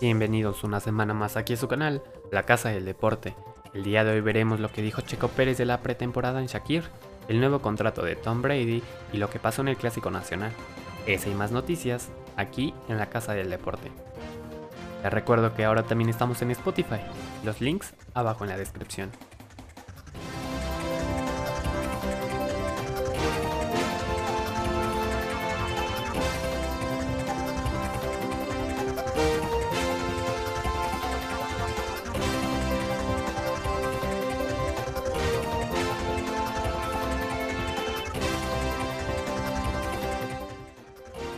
Bienvenidos una semana más aquí a su canal, La Casa del Deporte. El día de hoy veremos lo que dijo Checo Pérez de la pretemporada en Shakir, el nuevo contrato de Tom Brady y lo que pasó en el Clásico Nacional. Esa y más noticias aquí en La Casa del Deporte. Les recuerdo que ahora también estamos en Spotify, los links abajo en la descripción.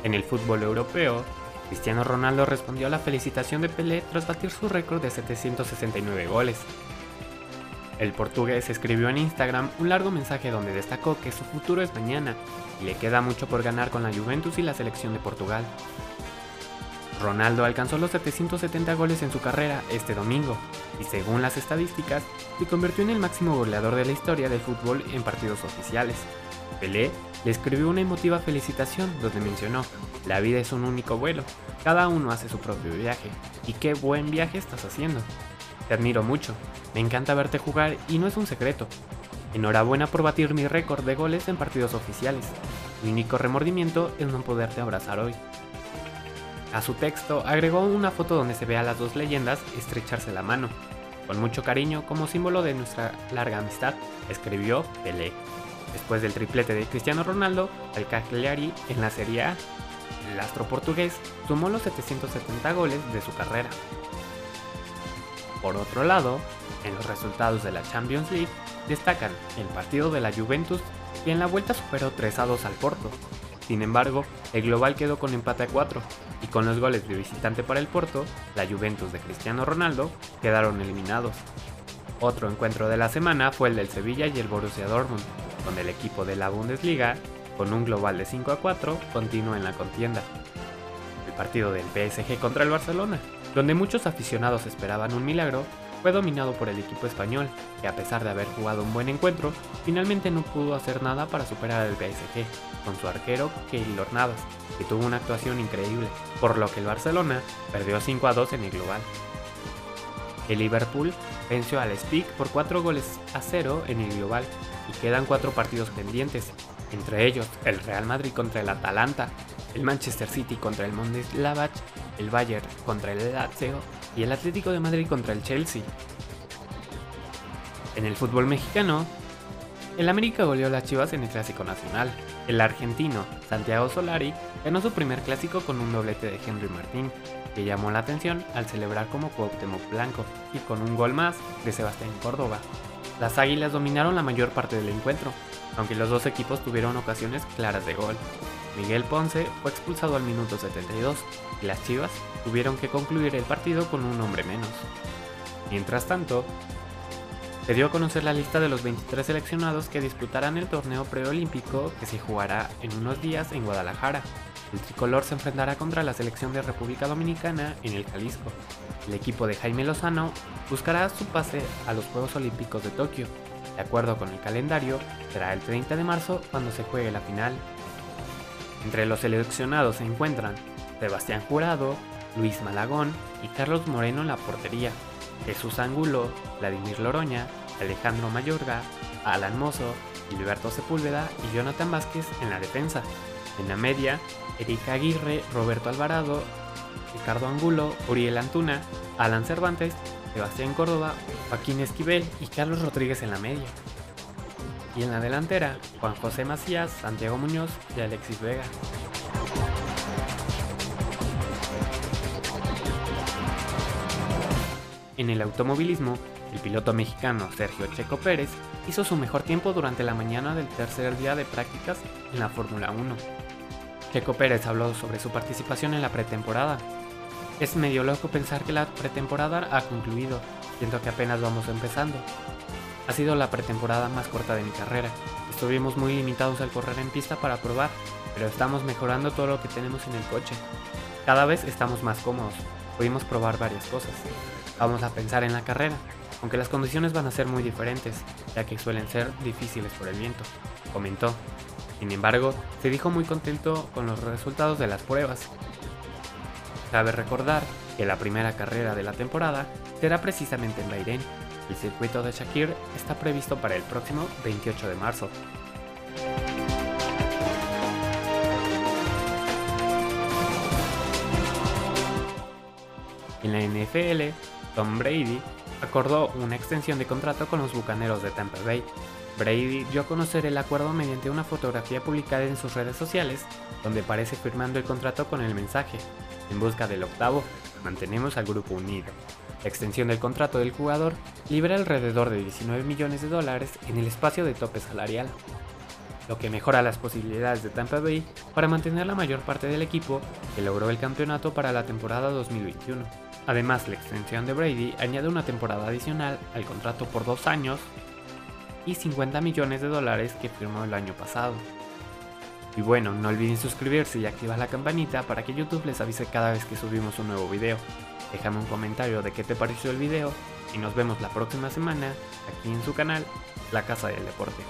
En el fútbol europeo, Cristiano Ronaldo respondió a la felicitación de Pelé tras batir su récord de 769 goles. El portugués escribió en Instagram un largo mensaje donde destacó que su futuro es mañana y le queda mucho por ganar con la Juventus y la selección de Portugal. Ronaldo alcanzó los 770 goles en su carrera este domingo y según las estadísticas se convirtió en el máximo goleador de la historia del fútbol en partidos oficiales. Pelé le escribió una emotiva felicitación donde mencionó, la vida es un único vuelo, cada uno hace su propio viaje, y qué buen viaje estás haciendo. Te admiro mucho, me encanta verte jugar y no es un secreto. Enhorabuena por batir mi récord de goles en partidos oficiales. Mi único remordimiento es no poderte abrazar hoy. A su texto agregó una foto donde se ve a las dos leyendas estrecharse la mano. Con mucho cariño, como símbolo de nuestra larga amistad, escribió Pelé. Después del triplete de Cristiano Ronaldo, el Cagliari en la Serie A, el astro portugués sumó los 770 goles de su carrera. Por otro lado, en los resultados de la Champions League destacan el partido de la Juventus y en la vuelta superó 3 a 2 al Porto. Sin embargo, el global quedó con empate a 4 y con los goles de visitante para el Porto, la Juventus de Cristiano Ronaldo quedaron eliminados. Otro encuentro de la semana fue el del Sevilla y el Borussia Dortmund, donde el equipo de la Bundesliga, con un global de 5 a 4, continúa en la contienda. El partido del PSG contra el Barcelona, donde muchos aficionados esperaban un milagro, fue dominado por el equipo español, que a pesar de haber jugado un buen encuentro, finalmente no pudo hacer nada para superar al PSG, con su arquero Keylor Navas, que tuvo una actuación increíble, por lo que el Barcelona perdió 5 a 2 en el global. El Liverpool venció al Speak por 4 goles a 0 en el global y quedan 4 partidos pendientes, entre ellos el Real Madrid contra el Atalanta, el Manchester City contra el Mönchengladbach, el Bayern contra el Lazio y el Atlético de Madrid contra el Chelsea. En el fútbol mexicano, el América goleó a las Chivas en el Clásico Nacional. El argentino Santiago Solari ganó su primer clásico con un doblete de Henry Martín, que llamó la atención al celebrar como Cuauhtémoc Blanco y con un gol más de Sebastián Córdoba. Las Águilas dominaron la mayor parte del encuentro, aunque los dos equipos tuvieron ocasiones claras de gol. Miguel Ponce fue expulsado al minuto 72 y las Chivas tuvieron que concluir el partido con un hombre menos. Mientras tanto, se dio a conocer la lista de los 23 seleccionados que disputarán el torneo preolímpico que se jugará en unos días en Guadalajara. El tricolor se enfrentará contra la selección de República Dominicana en el Jalisco. El equipo de Jaime Lozano buscará su pase a los Juegos Olímpicos de Tokio. De acuerdo con el calendario, será el 30 de marzo cuando se juegue la final. Entre los seleccionados se encuentran Sebastián Jurado, Luis Malagón y Carlos Moreno en la portería, Jesús Angulo, Vladimir Loroña, Alejandro Mayorga, Alan Mozo, Gilberto Sepúlveda y Jonathan Vázquez en la defensa. En la media, Erika Aguirre, Roberto Alvarado, Ricardo Angulo, Uriel Antuna, Alan Cervantes, Sebastián Córdoba, Joaquín Esquivel y Carlos Rodríguez en la media. Y en la delantera, Juan José Macías, Santiago Muñoz y Alexis Vega. En el automovilismo, el piloto mexicano Sergio Checo Pérez hizo su mejor tiempo durante la mañana del tercer día de prácticas en la Fórmula 1. Checo Pérez habló sobre su participación en la pretemporada. Es medio loco pensar que la pretemporada ha concluido, siento que apenas vamos empezando. Ha sido la pretemporada más corta de mi carrera. Estuvimos muy limitados al correr en pista para probar, pero estamos mejorando todo lo que tenemos en el coche. Cada vez estamos más cómodos, pudimos probar varias cosas. Vamos a pensar en la carrera, aunque las condiciones van a ser muy diferentes, ya que suelen ser difíciles por el viento, comentó. Sin embargo, se dijo muy contento con los resultados de las pruebas. Cabe recordar que la primera carrera de la temporada será precisamente en Bahrein. El circuito de Shakir está previsto para el próximo 28 de marzo. En la NFL, Tom Brady acordó una extensión de contrato con los Bucaneros de Tampa Bay. Brady dio a conocer el acuerdo mediante una fotografía publicada en sus redes sociales, donde parece firmando el contrato con el mensaje, en busca del octavo, mantenemos al grupo unido. La extensión del contrato del jugador libera alrededor de 19 millones de dólares en el espacio de tope salarial, lo que mejora las posibilidades de Tampa Bay para mantener la mayor parte del equipo que logró el campeonato para la temporada 2021. Además, la extensión de Brady añade una temporada adicional al contrato por dos años y 50 millones de dólares que firmó el año pasado. Y bueno, no olviden suscribirse y activar la campanita para que YouTube les avise cada vez que subimos un nuevo video. Déjame un comentario de qué te pareció el video y nos vemos la próxima semana aquí en su canal, La Casa del Deporte.